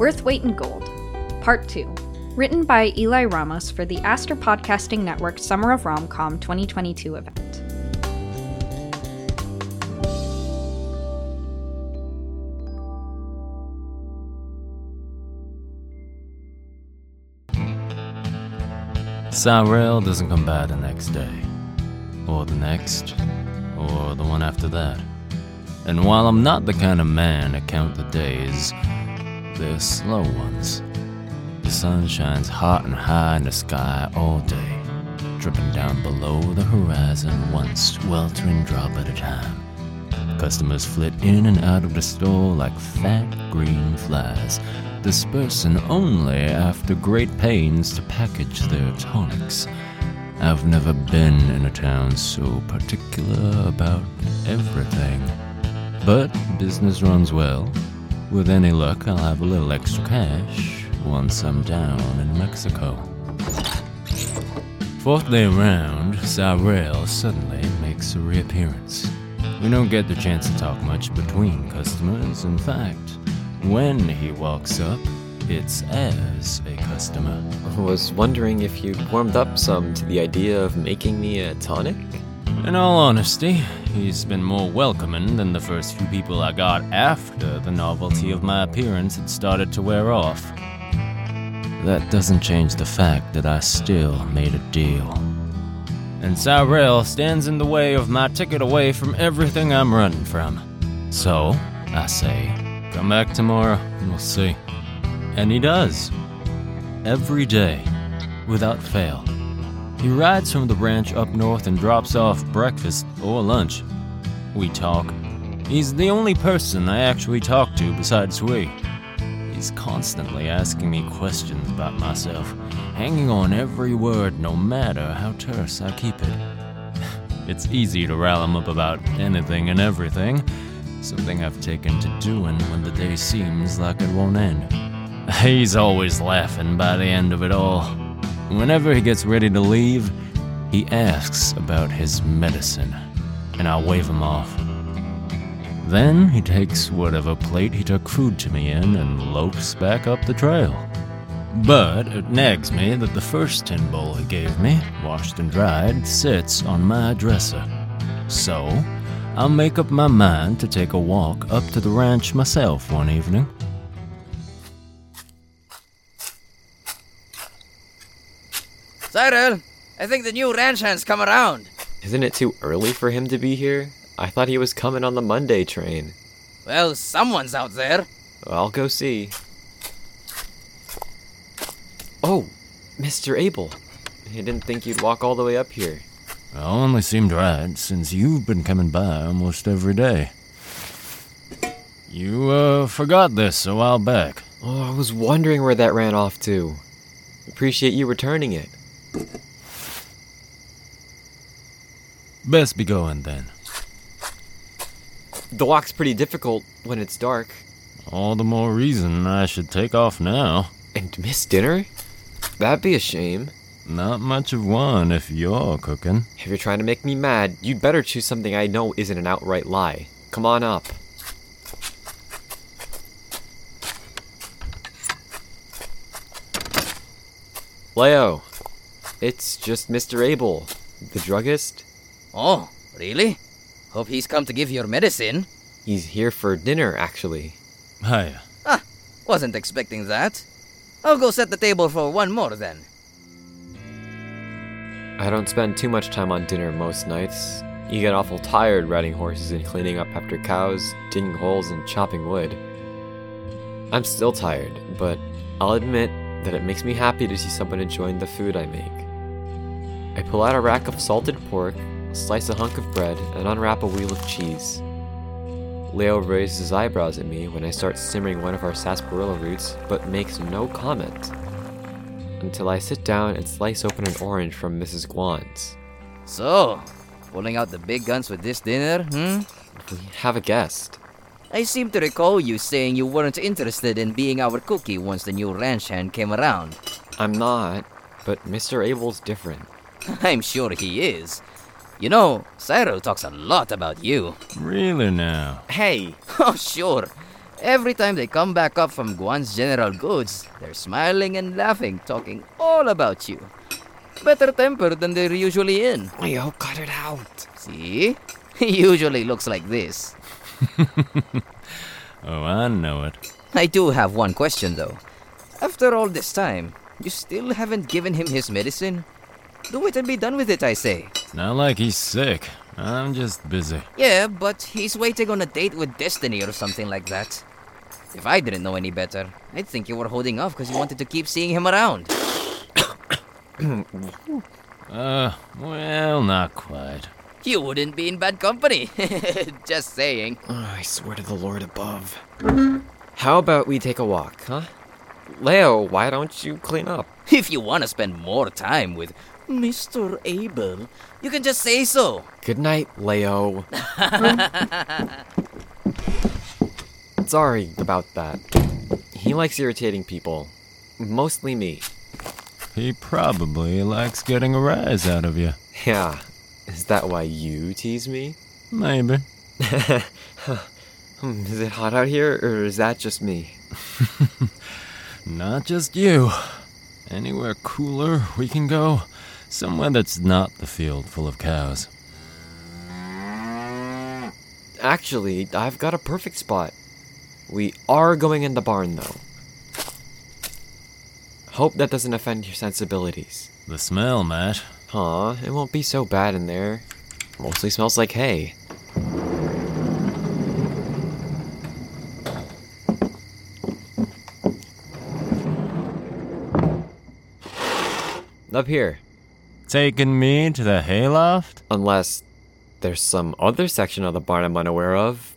Worth Weight in Gold, Part 2. Written by Eli Ramos for the Aster Podcasting Network Summer of Romcom 2022 event. Cyrell doesn't come by the next day, or the next, or the one after that. And while I'm not the kind of man to count the days, they're slow ones. The sun shines hot and high in the sky all day, dripping down below the horizon one sweltering drop at a time. Customers flit in and out of the store like fat green flies, dispersing only after great pains to package their tonics. I've never been in a town so particular about everything. But business runs well. With any luck, I'll have a little extra cash once I'm down in Mexico. Fourth day around, Cyrell suddenly makes a reappearance. We don't get the chance to talk much between customers. In fact, when he walks up, it's as a customer. I was wondering if you'd warmed up some to the idea of making me a tonic? In all honesty, he's been more welcoming than the first few people I got after the novelty of my appearance had started to wear off. That doesn't change the fact that I still made a deal. And Cyrell stands in the way of my ticket away from everything I'm running from. So, I say, come back tomorrow and we'll see. And he does. Every day, without fail. He rides from the ranch up north and drops off breakfast or lunch. We talk. He's the only person I actually talk to besides Hui. He's constantly asking me questions about myself, hanging on every word no matter how terse I keep it. It's easy to rile him up about anything and everything, something I've taken to doing when the day seems like it won't end. He's always laughing by the end of it all. Whenever he gets ready to leave, he asks about his medicine, and I wave him off. Then he takes whatever plate he took food to me in and lopes back up the trail. But it nags me that the first tin bowl he gave me, washed and dried, sits on my dresser. So, I'll make up my mind to take a walk up to the ranch myself one evening. Cyril, I think the new ranch hand's come around. Isn't it too early for him to be here? I thought he was coming on the Monday train. Well, someone's out there. I'll go see. Oh, Mr. Abel. I didn't think you'd walk all the way up here. It only seemed right since you've been coming by almost every day. You, uh, forgot this a while back. Oh, I was wondering where that ran off to. Appreciate you returning it. Best be going then. The walk's pretty difficult when it's dark. All the more reason I should take off now. And miss dinner? That'd be a shame. Not much of one if you're cooking. If you're trying to make me mad, you'd better choose something I know isn't an outright lie. Come on up. Leo, it's just Mr. Abel, the druggist. Oh, really? Hope he's come to give your medicine. He's here for dinner, actually. Hiya. Ah, wasn't expecting that. I'll go set the table for one more then. I don't spend too much time on dinner most nights. You get awful tired riding horses and cleaning up after cows, digging holes, and chopping wood. I'm still tired, but I'll admit that it makes me happy to see someone enjoying the food I make. I pull out a rack of salted pork, slice a hunk of bread, and unwrap a wheel of cheese. Leo raises his eyebrows at me when I start simmering one of our sarsaparilla roots, but makes no comment. Until I sit down and slice open an orange from Mrs. Guan's. So, pulling out the big guns with this dinner, hmm? We have a guest. I seem to recall you saying you weren't interested in being our cookie once the new ranch hand came around. I'm not, but Mr. Abel's different. I'm sure he is. You know, Cyril talks a lot about you. Really now? Hey, Oh, sure. Every time they come back up from Guan's General Goods, they're smiling and laughing, talking all about you. Better tempered than they're usually in. Leo, cut it out. See? He usually looks like this. Oh, I know it. I do have one question though. After all this time, you still haven't given him his medicine? Do it and be done with it, I say. It's not like he's sick. I'm just busy. Yeah, but he's waiting on a date with Destiny or something like that. If I didn't know any better, I'd think you were holding off because you wanted to keep seeing him around. Uh, well, not quite. You wouldn't be in bad company. Just saying. Oh, I swear to the Lord above. How about we take a walk, huh? Leo, why don't you clean up? If you want to spend more time with Mr. Abel, you can just say so. Good night, Leo. Sorry about that. He likes irritating people. Mostly me. He probably likes getting a rise out of you. Yeah. Is that why you tease me? Maybe. Hmm, Is it hot out here, or is that just me? Not just you. Anywhere cooler we can go. Somewhere that's not the field full of cows. Actually, I've got a perfect spot. We are going in the barn, though. Hope that doesn't offend your sensibilities. The smell, Matt. Huh, it won't be so bad in there. Mostly smells like hay. Up here. Taking me to the hayloft? Unless there's some other section of the barn I'm unaware of.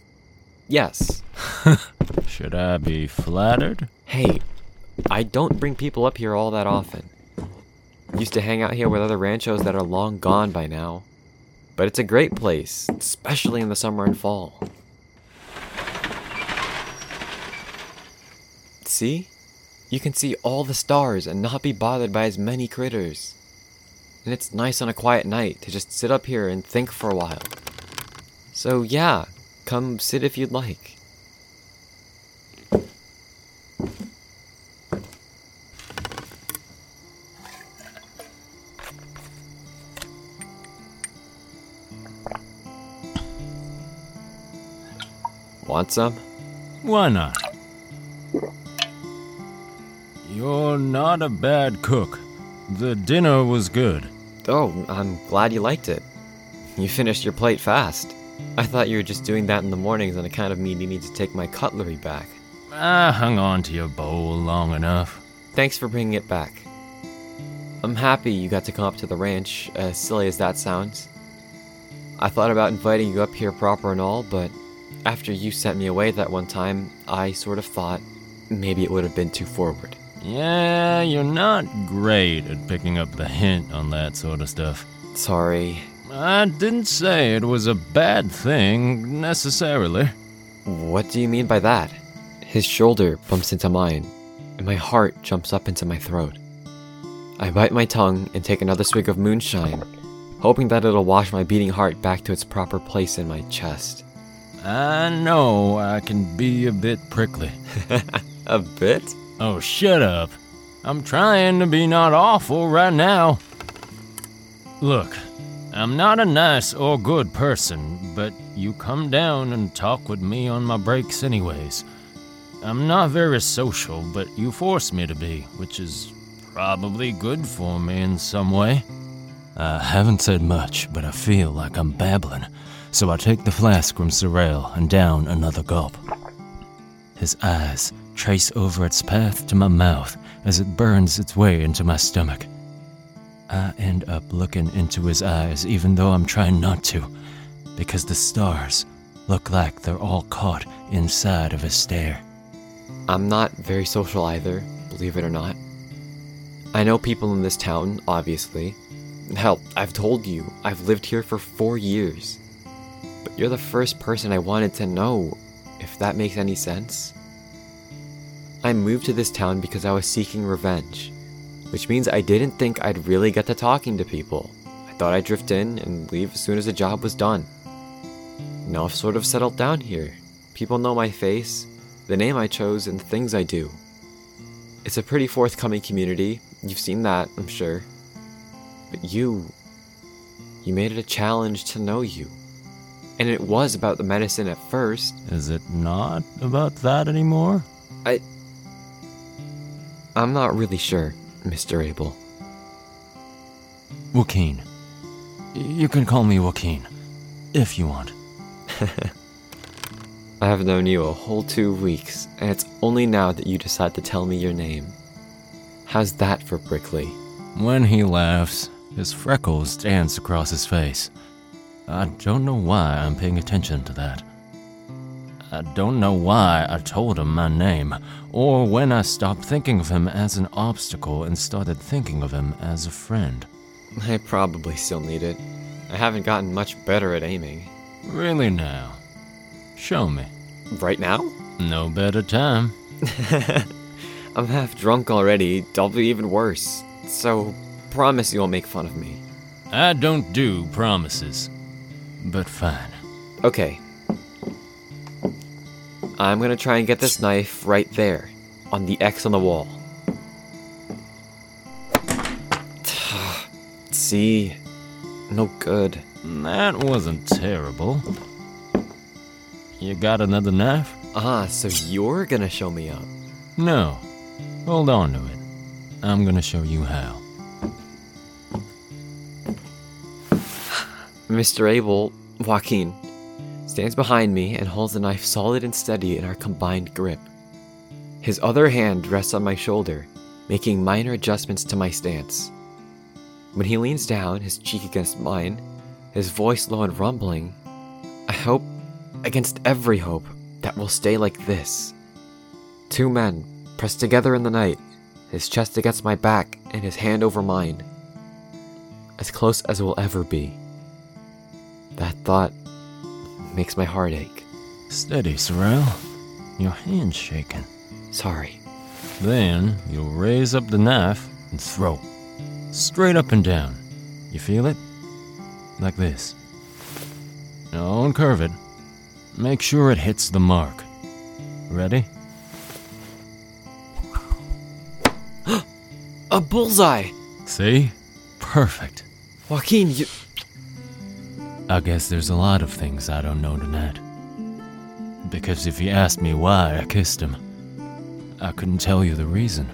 Yes. Should I be flattered? Hey, I don't bring people up here all that often. Used to hang out here with other ranchos that are long gone by now. But it's a great place, especially in the summer and fall. See? You can see all the stars and not be bothered by as many critters. And it's nice on a quiet night to just sit up here and think for a while. So, yeah, come sit if you'd like. Want some? Why not? You're not a bad cook. The dinner was good. Oh, I'm glad you liked it. You finished your plate fast. I thought you were just doing that in the mornings on account of me needing to take my cutlery back. I hung on to your bowl long enough. Thanks for bringing it back. I'm happy you got to come up to the ranch, as silly as that sounds. I thought about inviting you up here proper and all, but after you sent me away that one time, I sort of thought maybe it would have been too forward. Yeah, you're not great at picking up the hint on that sort of stuff. Sorry. I didn't say it was a bad thing, necessarily. What do you mean by that? His shoulder bumps into mine, and my heart jumps up into my throat. I bite my tongue and take another swig of moonshine, hoping that it'll wash my beating heart back to its proper place in my chest. I know I can be a bit prickly. A bit? Oh, shut up. I'm trying to be not awful right now. Look, I'm not a nice or good person, but you come down and talk with me on my breaks, anyways. I'm not very social, but you force me to be, which is probably good for me in some way. I haven't said much, but I feel like I'm babbling, so I take the flask from Sorrel and down another gulp. His eyes trace over its path to my mouth as it burns its way into my stomach. I end up looking into his eyes even though I'm trying not to, because the stars look like they're all caught inside of his stare. I'm not very social either, believe it or not. I know people in this town, obviously. Hell, I've told you, I've lived here for four years. But you're the first person I wanted to know, if that makes any sense. I moved to this town because I was seeking revenge, which means I didn't think I'd really get to talking to people. I thought I'd drift in and leave as soon as the job was done. Now I've sort of settled down here. People know my face, the name I chose, and the things I do. It's a pretty forthcoming community. You've seen that, I'm sure. But you. You made it a challenge to know you. And it was about the medicine at first. Is it not about that anymore? I. I'm not really sure, Mr. Abel. Joaquin. You can call me Joaquin, if you want. I have known you a whole two weeks, and it's only now that you decide to tell me your name. How's that for prickly? When he laughs, his freckles dance across his face. I don't know why I'm paying attention to that. I don't know why I told him my name, or when I stopped thinking of him as an obstacle and started thinking of him as a friend. I probably still need it. I haven't gotten much better at aiming. Really now? Show me. Right now? No better time. I'm half drunk already. It'll be even worse. So, promise you won't make fun of me. I don't do promises. But fine. Okay. I'm gonna try and get this knife right there, on the X on the wall. See? No good. That wasn't terrible. You got another knife? Ah, so you're gonna show me up. No. Hold on to it. I'm gonna show you how. Mr. Abel, Joaquin, stands behind me and holds the knife solid and steady in our combined grip. His other hand rests on my shoulder, making minor adjustments to my stance. When he leans down, his cheek against mine, his voice low and rumbling, I hope, against every hope, that we'll stay like this. Two men, pressed together in the night, his chest against my back and his hand over mine. As close as we'll ever be. That thought makes my heart ache. Steady, Sorrel. Your hand's shaking. Sorry. Then you'll raise up the knife and throw. Straight up and down. You feel it? Like this. Don't curve it. Make sure it hits the mark. Ready? A bullseye! See? Perfect. Joaquin, you. I guess there's a lot of things I don't know tonight. Because if you asked me why I kissed him, I couldn't tell you the reason.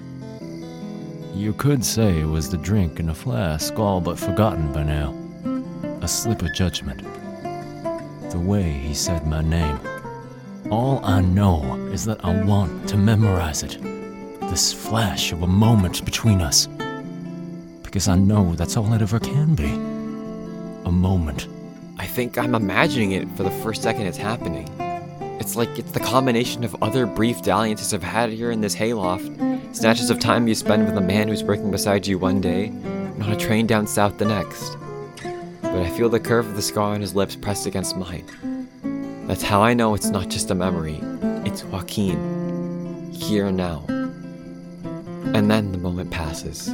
You could say it was the drink in a flask, all but forgotten by now. A slip of judgment. The way he said my name. All I know is that I want to memorize it. This flash of a moment between us. Because I know that's all it ever can be. A moment. I think I'm imagining it for the first second it's happening. It's like it's the combination of other brief dalliances I've had here in this hayloft, snatches of time you spend with a man who's working beside you one day, and on a train down south the next. But I feel the curve of the scar on his lips pressed against mine. That's how I know it's not just a memory, it's Joaquin, here and now. And then the moment passes.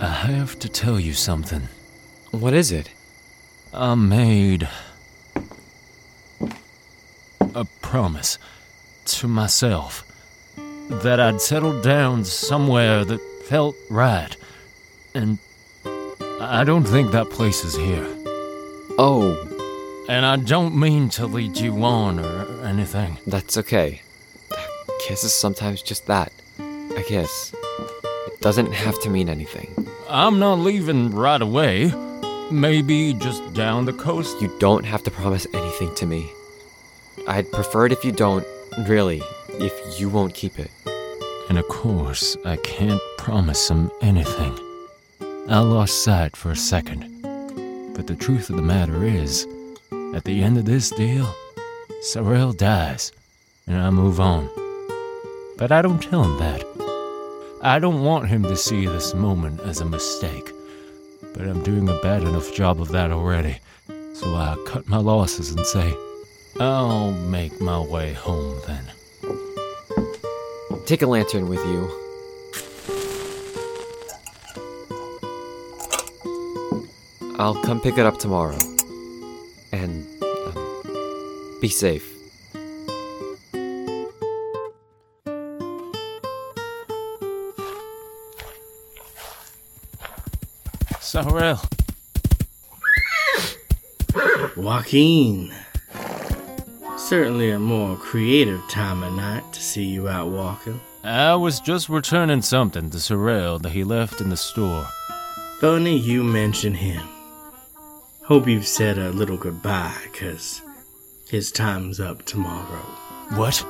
I have to tell you something. What is it? I made a promise to myself that I'd settle down somewhere that felt right. And I don't think that place is here. Oh, And I don't mean to lead you on or anything. That's okay. Kiss is sometimes just that. A kiss. It doesn't have to mean anything. I'm not leaving right away. Maybe just down the coast. You don't have to promise anything to me. I'd prefer it if you don't, really, if you won't keep it. And of course, I can't promise him anything. I lost sight for a second. But the truth of the matter is, at the end of this deal, Sorrel dies, and I move on. But I don't tell him that. I don't want him to see this moment as a mistake. But I'm doing a bad enough job of that already. So I cut my losses and say, I'll make my way home then. Take a lantern with you. I'll come pick it up tomorrow. And um, Be safe. Sorrel. Joaquin. Certainly a more creative time of night to see you out walking. I was just returning something to Sorrel that he left in the store. Funny you mention him. Hope you've said a little goodbye, 'cause his time's up tomorrow. What?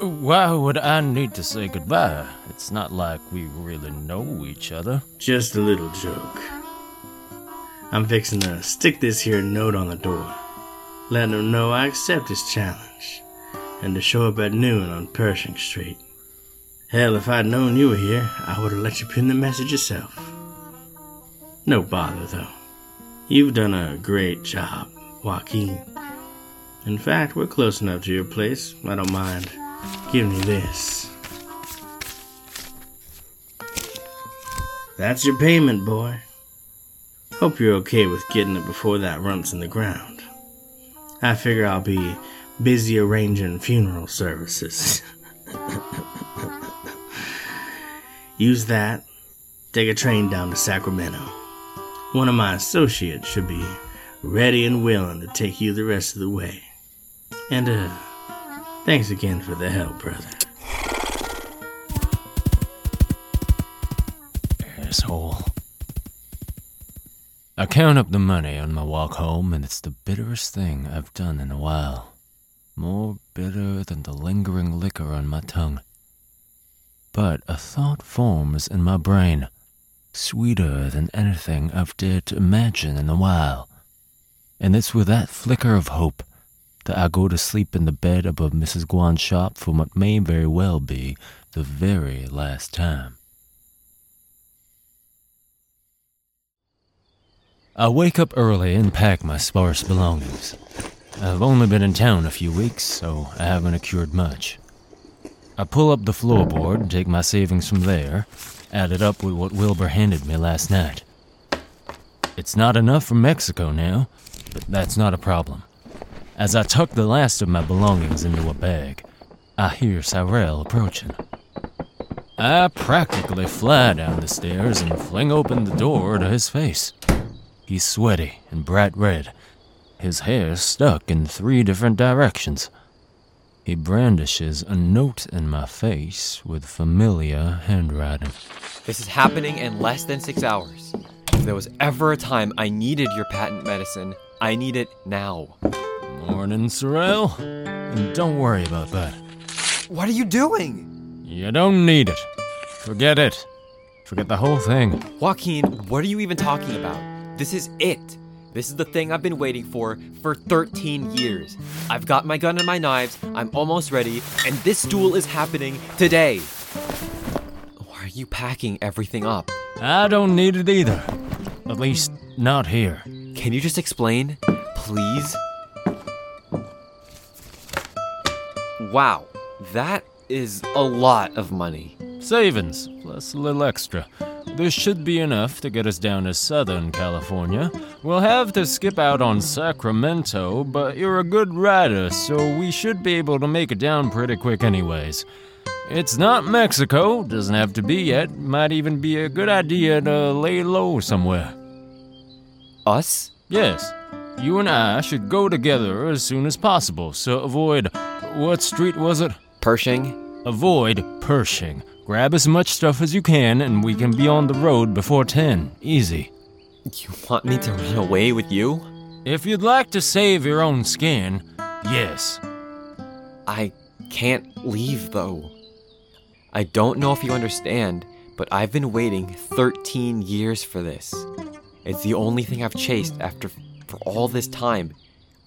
Why would I need to say goodbye? It's not like we really know each other. Just a little joke. I'm fixing to stick this here note on the door, letting him know I accept his challenge, and to show up at noon on Pershing Street. Hell, if I'd known you were here, I would have let you pin the message yourself. No bother, though. You've done a great job, Joaquin. In fact, we're close enough to your place. I don't mind giving me this. That's your payment, boy. Hope you're okay with getting it before that runt's in the ground. I figure I'll be busy arranging funeral services. Use that. Take a train down to Sacramento. One of my associates should be ready and willing to take you the rest of the way. And, uh, thanks again for the help, brother. Asshole. I count up the money on my walk home, and it's the bitterest thing I've done in a while. More bitter than the lingering liquor on my tongue. But a thought forms in my brain, sweeter than anything I've dared to imagine in a while. And it's with that flicker of hope that I go to sleep in the bed above Mrs. Guan's shop for what may very well be the very last time. I wake up early and pack my sparse belongings. I've only been in town a few weeks, so I haven't accrued much. I pull up the floorboard and take my savings from there, add it up with what Wilbur handed me last night. It's not enough for Mexico now, but that's not a problem. As I tuck the last of my belongings into a bag, I hear Cyril approaching. I practically fly down the stairs and fling open the door to his face. He's sweaty and bright red, his hair stuck in three different directions. He brandishes a note in my face with familiar handwriting. This is happening in less than six hours. If there was ever a time I needed your patent medicine, I need it now. Morning, Sorrel. And don't worry about that. What are you doing? You don't need it. Forget it. Forget the whole thing. Joaquin, what are you even talking about? This is it. This is the thing I've been waiting for for 13 years. I've got my gun and my knives, I'm almost ready, and this duel is happening today. Why are you packing everything up? I don't need it either. At least, not here. Can you just explain? Please? Wow, that is a lot of money. Savings, plus a little extra. This should be enough to get us down to Southern California. We'll have to skip out on Sacramento, but you're a good rider, so we should be able to make it down pretty quick, anyways. It's not Mexico, doesn't have to be yet. Might even be a good idea to lay low somewhere. Us? Yes, you and I should go together as soon as possible, so avoid. What street was it? Pershing? Avoid Pershing. Grab as much stuff as you can, and we can be on the road before 10. Easy. You want me to run away with you? If you'd like to save your own skin, yes. I can't leave though. I don't know if you understand, but I've been waiting 13 years for this. It's the only thing I've chased after for all this time.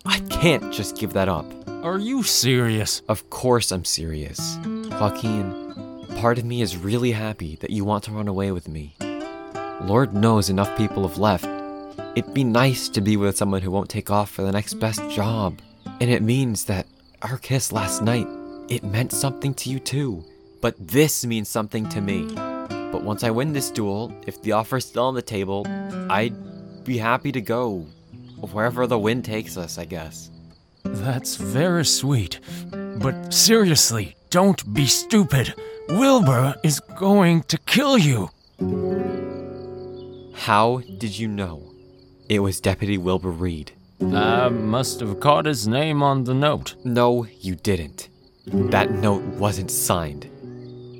I can't just give that up. Are you serious? Of course I'm serious. Joaquin, part of me is really happy that you want to run away with me. Lord knows enough people have left. It'd be nice to be with someone who won't take off for the next best job. And it means that our kiss last night, it meant something to you too. But this means something to me. But once I win this duel, if the offer's still on the table, I'd be happy to go wherever the wind takes us, I guess. That's very sweet. But seriously, don't be stupid. Wilbur is going to kill you. How did you know? It was Deputy Wilbur Reed. I must have caught his name on the note. No, you didn't. That note wasn't signed.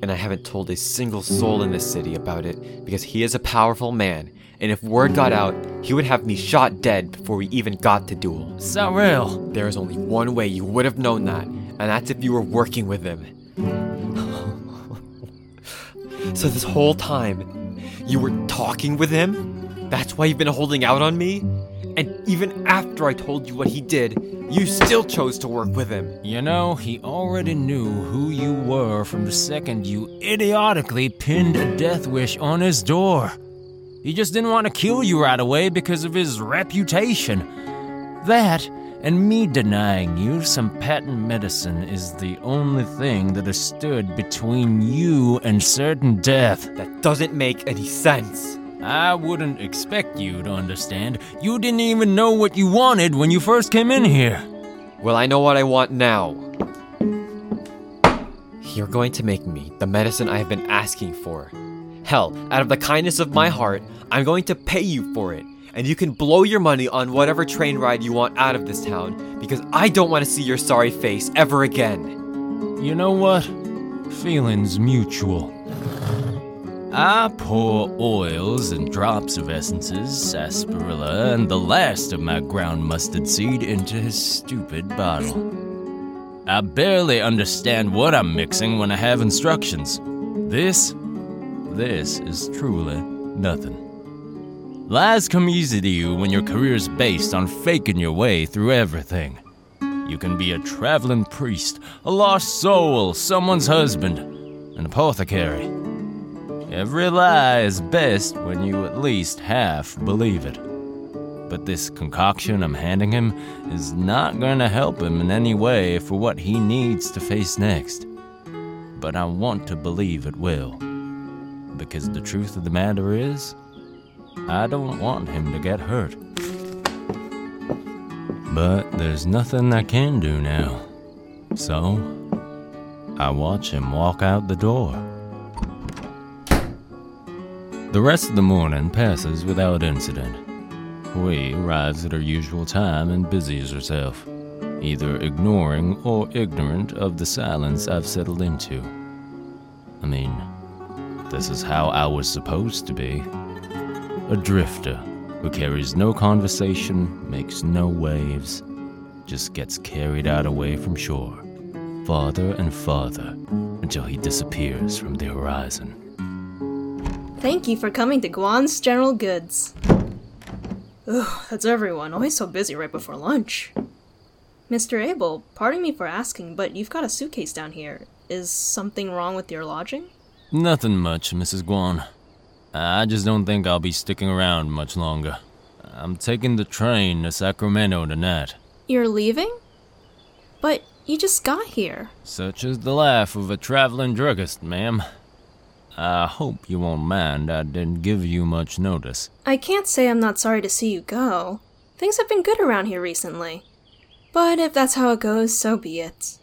And I haven't told a single soul in this city about it because he is a powerful man, and if word got out, he would have me shot dead before we even got to duel. Sarel! There is only one way you would have known that, and that's if you were working with him. so this whole time, you were talking with him? That's why you've been holding out on me? And even after I told you what he did, you still chose to work with him. You know, he already knew who you were from the second you idiotically pinned a death wish on his door. He just didn't want to kill you right away because of his reputation. That, and me denying you some patent medicine, is the only thing that has stood between you and certain death. That doesn't make any sense. I wouldn't expect you to understand. You didn't even know what you wanted when you first came in here. Well, I know what I want now. You're going to make me the medicine I have been asking for. Hell, out of the kindness of my heart, I'm going to pay you for it. And you can blow your money on whatever train ride you want out of this town because I don't want to see your sorry face ever again. You know what? Feelings mutual. Ah, I pour oils and drops of essences, sarsaparilla, and the last of my ground mustard seed into his stupid bottle. I barely understand what I'm mixing when I have instructions. This, this is truly nothing. Lies come easy to you when your career's based on faking your way through everything. You can be a traveling priest, a lost soul, someone's husband, an apothecary. Every lie is best when you at least half believe it. But this concoction I'm handing him is not going to help him in any way for what he needs to face next. But I want to believe it will. Because the truth of the matter is, I don't want him to get hurt. But there's nothing I can do now. So, I watch him walk out the door. The rest of the morning passes without incident. Hui arrives at her usual time and busies herself, either ignoring or ignorant of the silence I've settled into. I mean, this is how I was supposed to be. A drifter who carries no conversation, makes no waves, just gets carried out away from shore, farther and farther, until he disappears from the horizon. Thank you for coming to Guan's General Goods. Ugh, that's everyone. Always so busy right before lunch. Mr. Abel, pardon me for asking, but you've got a suitcase down here. Is something wrong with your lodging? Nothing much, Mrs. Guan. I just don't think I'll be sticking around much longer. I'm taking the train to Sacramento tonight. You're leaving? But you just got here. Such is the life of a traveling druggist, ma'am. I hope you won't mind I didn't give you much notice. I can't say I'm not sorry to see you go. Things have been good around here recently. But if that's how it goes, so be it.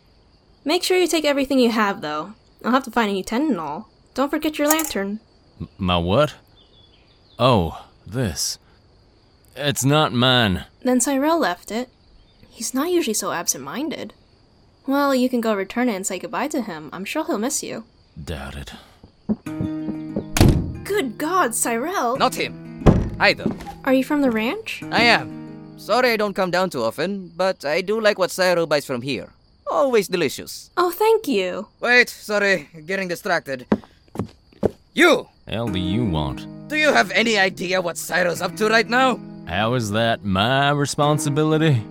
Make sure you take everything you have, though. I'll have to find a new tent and all. Don't forget your lantern. M- my what? Oh, this. It's not mine. Then Cyrell left it. He's not usually so absent minded. Well, you can go return it and say goodbye to him. I'm sure he'll miss you. Doubt it. Good God, Cyrell! Not him. Either. Are you from the ranch? I am. Sorry I don't come down too often, but I do like what Cyro buys from here. Always delicious. Oh, thank you. Wait, sorry, getting distracted. You! Hell do you want? Do you have any idea what Cyro's up to right now? How is that my responsibility?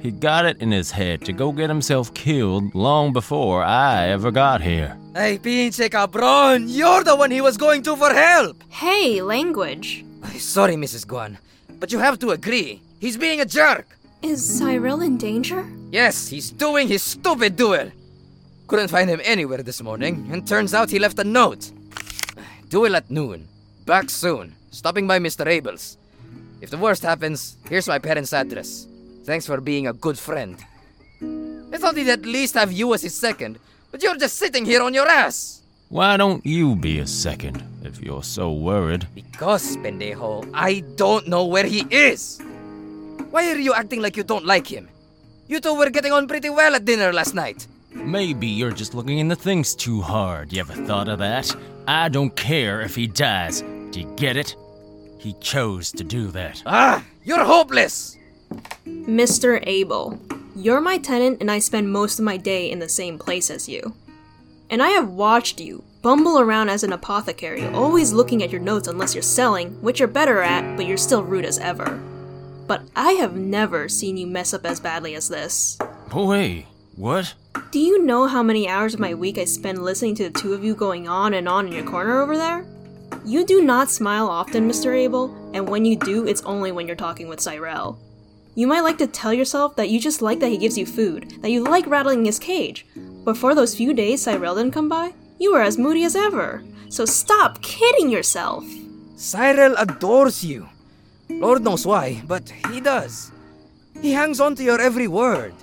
He got it in his head to go get himself killed long before I ever got here. Hey, pinche cabron! You're the one he was going to for help! Hey, language. Sorry, Mrs. Guan, but you have to agree. He's being a jerk! Is Cyril in danger? Yes, he's doing his stupid duel. Couldn't find him anywhere this morning, and turns out he left a note. Duel at noon. Back soon. Stopping by Mr. Abel's. If the worst happens, here's my parents' address. Thanks for being a good friend. I thought he'd at least have you as his second, but you're just sitting here on your ass. Why don't you be a second if you're so worried? Because, pendejo, I don't know where he is. Why are you acting like you don't like him? You two were getting on pretty well at dinner last night. Maybe you're just looking into things too hard. You ever thought of that? I don't care if he dies. Do you get it? He chose to do that. Ah, you're hopeless. Mr. Abel, you're my tenant and I spend most of my day in the same place as you. And I have watched you bumble around as an apothecary, always looking at your notes unless you're selling, which you're better at, but you're still rude as ever. But I have never seen you mess up as badly as this. Oh, Boy, what? Do you know how many hours of my week I spend listening to the two of you going on and on in your corner over there? You do not smile often, Mr. Abel, and when you do, it's only when you're talking with Cyrell. You might like to tell yourself that you just like that he gives you food, that you like rattling his cage, but for those few days Cyrell didn't come by, you were as moody as ever. So stop kidding yourself. Cyril adores you. Lord knows why, but he does. He hangs on to your every word.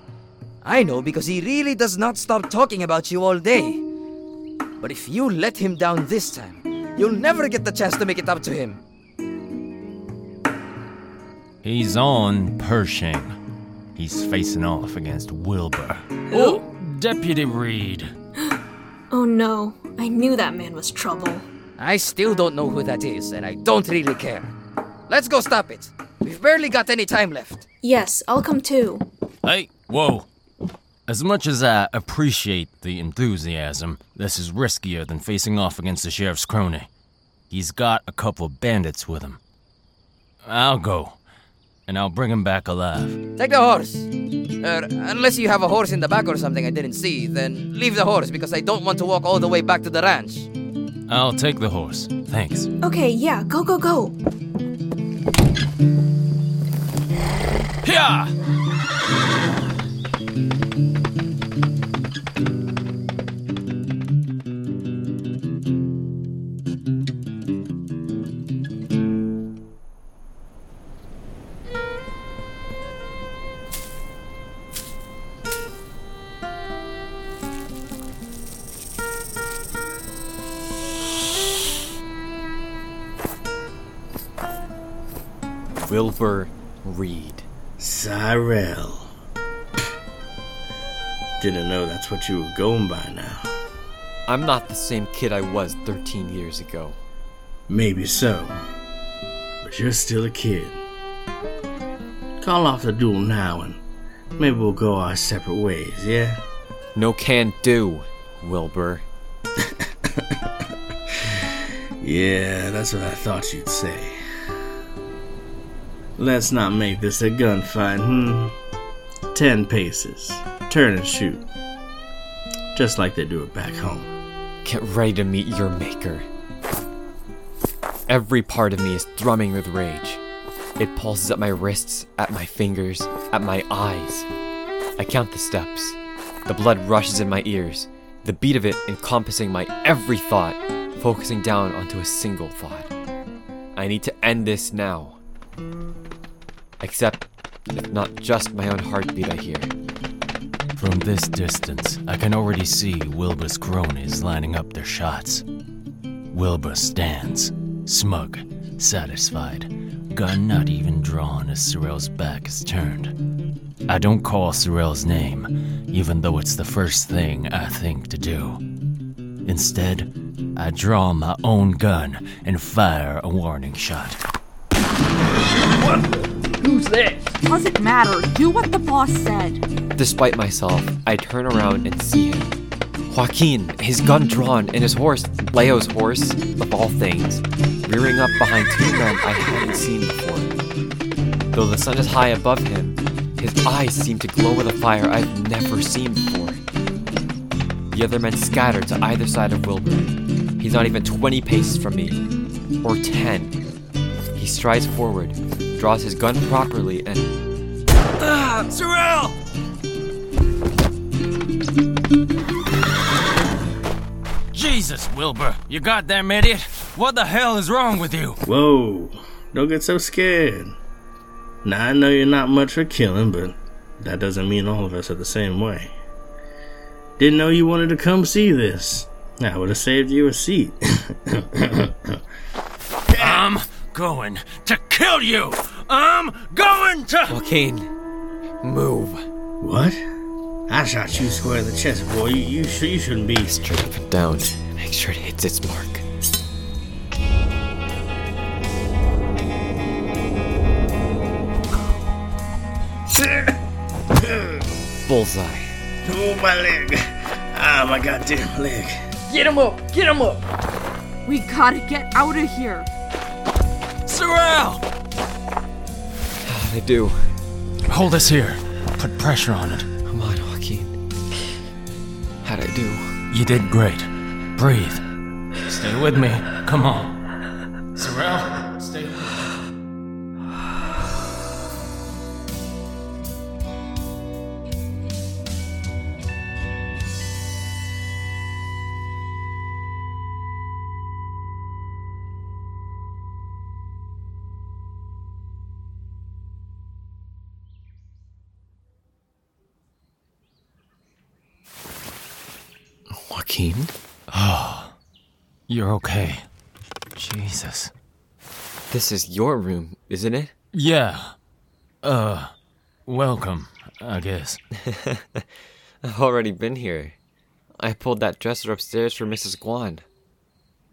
I know because he really does not stop talking about you all day. But if you let him down this time, you'll never get the chance to make it up to him. He's on Pershing. He's facing off against Wilbur. Who? Deputy Reed. Oh no, I knew that man was trouble. I still don't know who that is, and I don't really care. Let's go stop it. We've barely got any time left. Yes, I'll come too. Hey, whoa. As much as I appreciate the enthusiasm, this is riskier than facing off against the sheriff's crony. He's got a couple bandits with him. I'll go, and I'll bring him back alive. Take the horse. Er, unless you have a horse in the back or something I didn't see, then leave the horse because I don't want to walk all the way back to the ranch. I'll take the horse. Thanks. Okay, yeah, go, go, go. Yeah! Wilbur Reed. Cyrell. Didn't know that's what you were going by now. I'm not the same kid I was 13 years ago. Maybe so. But you're still a kid. Call off the duel now and maybe we'll go our separate ways, yeah? No can do, Wilbur. Yeah, that's what I thought you'd say. Let's not make this a gunfight, hmm? Ten paces. Turn and shoot. Just like they do it back home. Get ready to meet your maker. Every part of me is thrumming with rage. It pulses at my wrists, at my fingers, at my eyes. I count the steps. The blood rushes in my ears, the beat of it encompassing my every thought, focusing down onto a single thought. I need to end this now. Except, it's not just my own heartbeat I hear. From this distance, I can already see Wilbur's cronies lining up their shots. Wilbur stands, smug, satisfied, gun not even drawn as Sorrel's back is turned. I don't call Sorrel's name, even though it's the first thing I think to do. Instead, I draw my own gun and fire a warning shot. Who's this? Doesn't matter. Do what the boss said. Despite myself, I turn around and see him. Joaquin, his gun drawn, and his horse, Leo's horse, of all things, rearing up behind two men I hadn't seen before. Though the sun is high above him, his eyes seem to glow with a fire I've never seen before. The other men scatter to either side of Wilbur. He's not even 20 paces from me, or 10. He strides forward, draws his gun properly, and Ah, Cyril! Jesus, Wilbur, you goddamn idiot! What the hell is wrong with you? Whoa, don't get so scared. Now I know you're not much for killing, but that doesn't mean all of us are the same way. Didn't know you wanted to come see this. I would have saved you a seat. I'm going to kill you! I'm going to. Joaquin, move. what? I shot you square in the chest, boy. You, you, sh- you shouldn't be. Straight up and down. Make sure it hits its mark. Bullseye. Oh, my leg. Ah, my goddamn leg. Get him up! Get him up! We gotta get out of here. Sorrel! I do. Hold this here. Put pressure on it. Come on, Joaquin. How'd I do? You did great. Breathe. Stay with me. Come on. Sorrel, You're okay. Jesus. This is your room, isn't it? Yeah. Uh, welcome, I guess. I've already been here. I pulled that dresser upstairs for Mrs. Guan.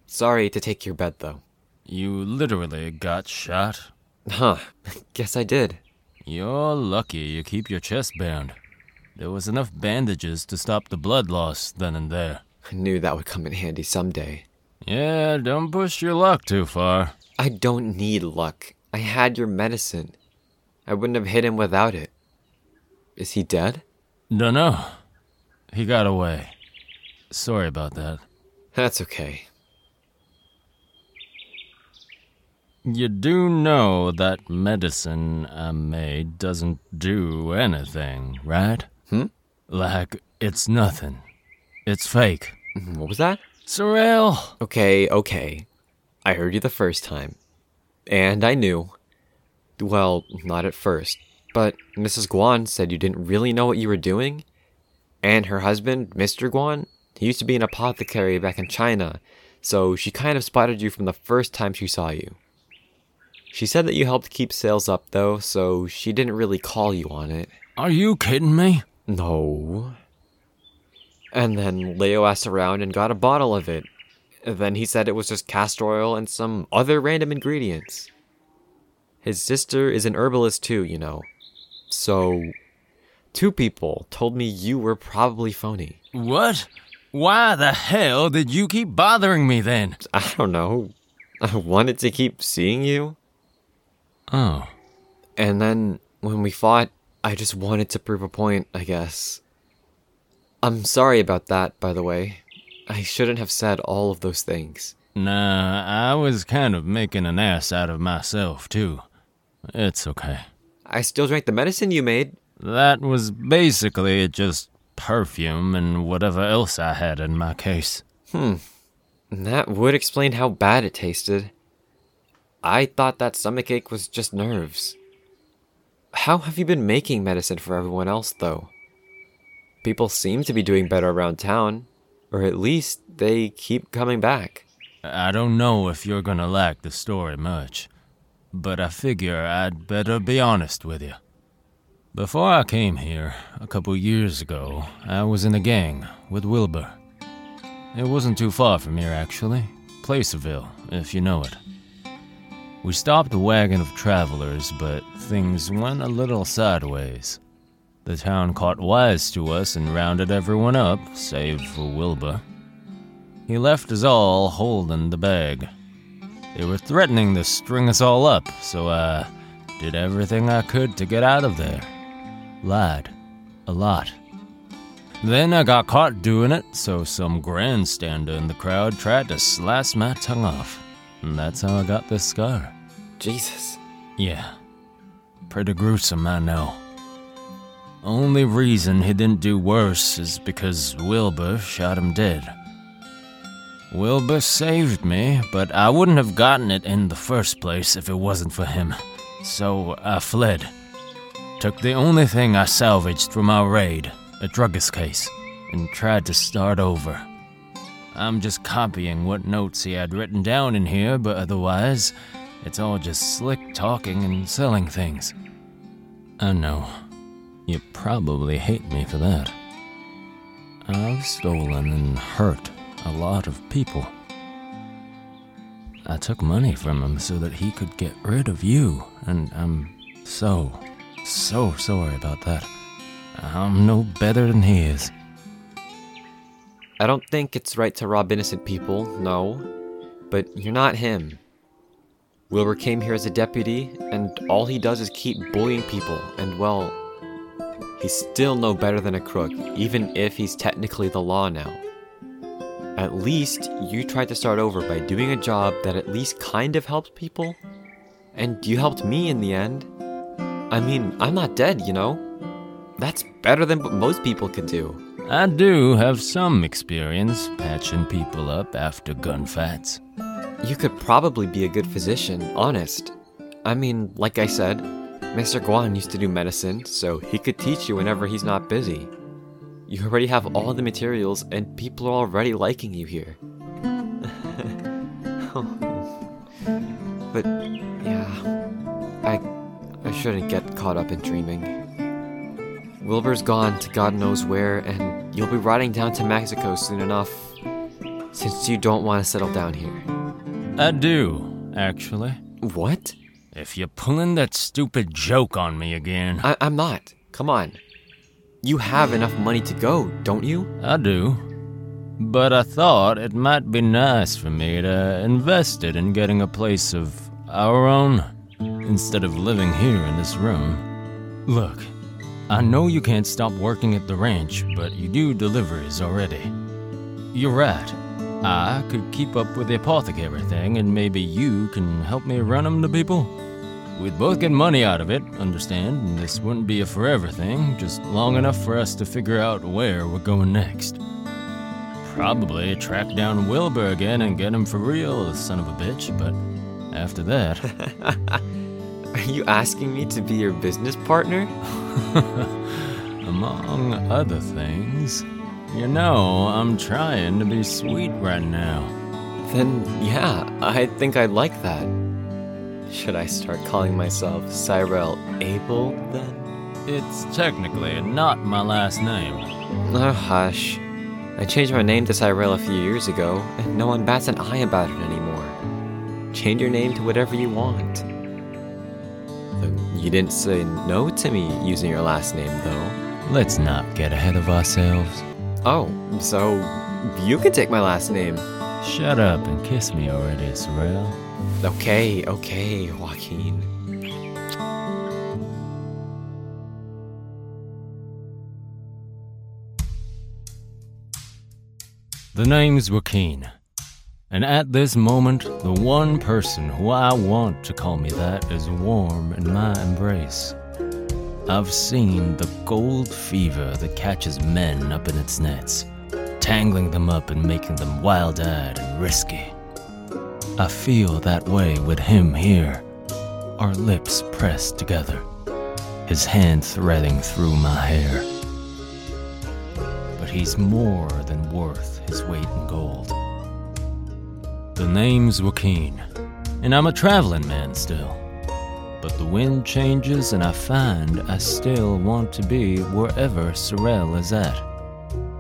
Sorry to take your bed, though. You literally got shot. Huh. Guess I did. You're lucky you keep your chest bound. There was enough bandages to stop the blood loss then and there. I knew that would come in handy someday. Yeah, don't push your luck too far. I don't need luck. I had your medicine. I wouldn't have hit him without it. Is he dead? Dunno. He got away. Sorry about that. That's okay. You do know that medicine I made doesn't do anything, right? Hmm? Like, it's nothing. It's fake. What was that? Sorrel! Okay, okay. I heard you the first time. And I knew. Well, not at first. But Mrs. Guan said you didn't really know what you were doing. And her husband, Mr. Guan, he used to be an apothecary back in China, so she kind of spotted you from the first time she saw you. She said that you helped keep sales up, though, so she didn't really call you on it. Are you kidding me? No. And then Leo asked around and got a bottle of it. Then he said it was just castor oil and some other random ingredients. His sister is an herbalist too, you know. So, two people told me you were probably phony. What? Why the hell did you keep bothering me then? I don't know. I wanted to keep seeing you. Oh. And then when we fought, I just wanted to prove a point, I guess. I'm sorry about that, by the way. I shouldn't have said all of those things. Nah, I was kind of making an ass out of myself, too. It's okay. I still drank the medicine you made. That was basically just perfume and whatever else I had in my case. Hmm. that would explain how bad it tasted. I thought that stomachache was just nerves. How have you been making medicine for everyone else, though? People seem to be doing better around town, or at least they keep coming back. I don't know if you're gonna like the story much, but I figure I'd better be honest with you. Before I came here, a couple years ago, I was in a gang with Wilbur. It wasn't too far from here, actually. Placerville, if you know it. We stopped a wagon of travelers, but things went a little sideways. The town caught wise to us and rounded everyone up, save for Wilbur. He left us all holding the bag. They were threatening to string us all up, so I did everything I could to get out of there. Lied. A lot. Then I got caught doing it, so some grandstander in the crowd tried to slice my tongue off. And that's how I got this scar. Jesus. Yeah. Pretty gruesome, I know. Only reason he didn't do worse is because Wilbur shot him dead. Wilbur saved me, but I wouldn't have gotten it in the first place if it wasn't for him. So I fled. Took the only thing I salvaged from our raid, a druggist case, and tried to start over. I'm just copying what notes he had written down in here, but otherwise, it's all just slick talking and selling things. I know. You probably hate me for that. I've stolen and hurt a lot of people. I took money from him so that he could get rid of you, and I'm so, so sorry about that. I'm no better than he is. I don't think it's right to rob innocent people, no. But you're not him. Wilbur came here as a deputy, and all he does is keep bullying people, and well, he's still no better than a crook, even if he's technically the law now. At least you tried to start over by doing a job that at least kind of helped people. And you helped me in the end. I mean, I'm not dead, you know? That's better than what most people could do. I do have some experience patching people up after gunfights. You could probably be a good physician, honest. I mean, like I said, Mr. Guan used to do medicine, so he could teach you whenever he's not busy. You already have all the materials, and people are already liking you here. Oh. but, yeah, I, I shouldn't get caught up in dreaming. Wilbur's gone to God knows where, and you'll be riding down to Mexico soon enough, since you don't want to settle down here. I do, actually. What? If you're pulling that stupid joke on me again. I- I'm not. Come on. You have enough money to go, don't you? I do. But I thought it might be nice for me to invest it in getting a place of our own instead of living here in this room. Look, I know you can't stop working at the ranch, but you do deliveries already. You're right. Ah, I could keep up with the apothecary thing, and maybe you can help me run 'em to people. We'd both get money out of it, understand, and this wouldn't be a forever thing, just long enough for us to figure out where we're going next. Probably track down Wilbur again and get him for real, the son of a bitch, but after that. Are you asking me to be your business partner? Among other things. You know, I'm trying to be sweet right now. Then, yeah, I think I'd like that. Should I start calling myself Cyrell Abel then? It's technically not my last name. Oh, hush. I changed my name to Cyrell a few years ago, and no one bats an eye about it anymore. Change your name to whatever you want. You didn't say no to me using your last name, though. Let's not get ahead of ourselves. Oh, so you can take my last name. Shut up and kiss me already, Sorrel. Okay, okay, Joaquin. The name's Joaquin. And at this moment, the one person who I want to call me that is warm in my embrace. I've seen the gold fever that catches men up in its nets, tangling them up and making them wild eyed and risky. I feel that way with him here, our lips pressed together, his hand threading through my hair. But he's more than worth his weight in gold. The name's Joaquin, and I'm a traveling man still. But the wind changes, and I find I still want to be wherever Sorel is at.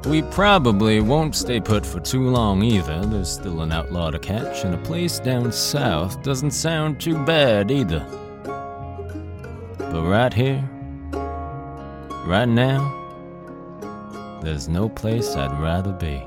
We probably won't stay put for too long either. There's still an outlaw to catch, and a place down south doesn't sound too bad either. But right here, right now, there's no place I'd rather be.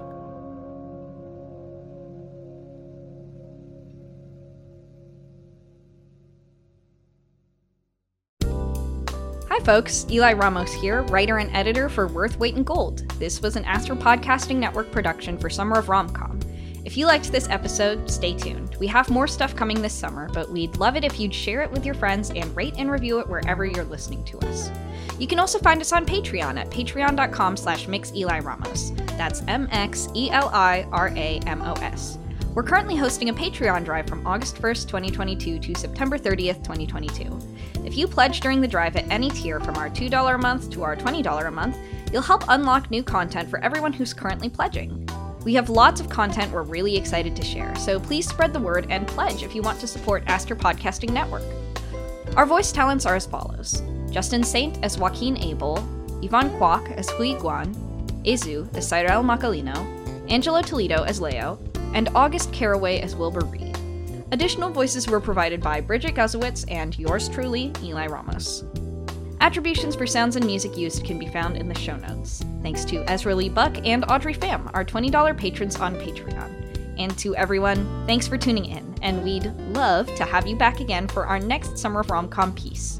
Folks. Eli Ramos here, writer and editor for Worth Weight in Gold. This was an Astro Podcasting Network production for Summer of Romcom. If you liked this episode, stay tuned. We have more stuff coming this summer, but we'd love it if you'd share it with your friends and rate and review it wherever you're listening to us. You can also find us on Patreon at patreon.com slash mixeliramos. That's M-X-E-L-I-R-A-M-O-S. We're currently hosting a Patreon drive from August 1st, 2022 to September 30th, 2022. If you pledge during the drive at any tier from our $2 a month to our $20 a month, You'll help unlock new content for everyone who's currently pledging. We have lots of content we're really excited to share, so please spread the word and pledge if you want to support Aster Podcasting Network. Our voice talents are as follows Justin Saint as Joaquin Abel, Yvonne Kwok as Hui Guan, Ezu as Cyril Macalino, Angelo Toledo as Leo, and August Caraway as Wilbur Reed. Additional voices were provided by Bridget Guzowitz and yours truly, Eli Ramos. Attributions for sounds and music used can be found in the show notes. Thanks to Ezra Lee Buck and Audrey Pham, our $20 patrons on Patreon. And to everyone, thanks for tuning in, and we'd love to have you back again for our next Summer of Romcom piece.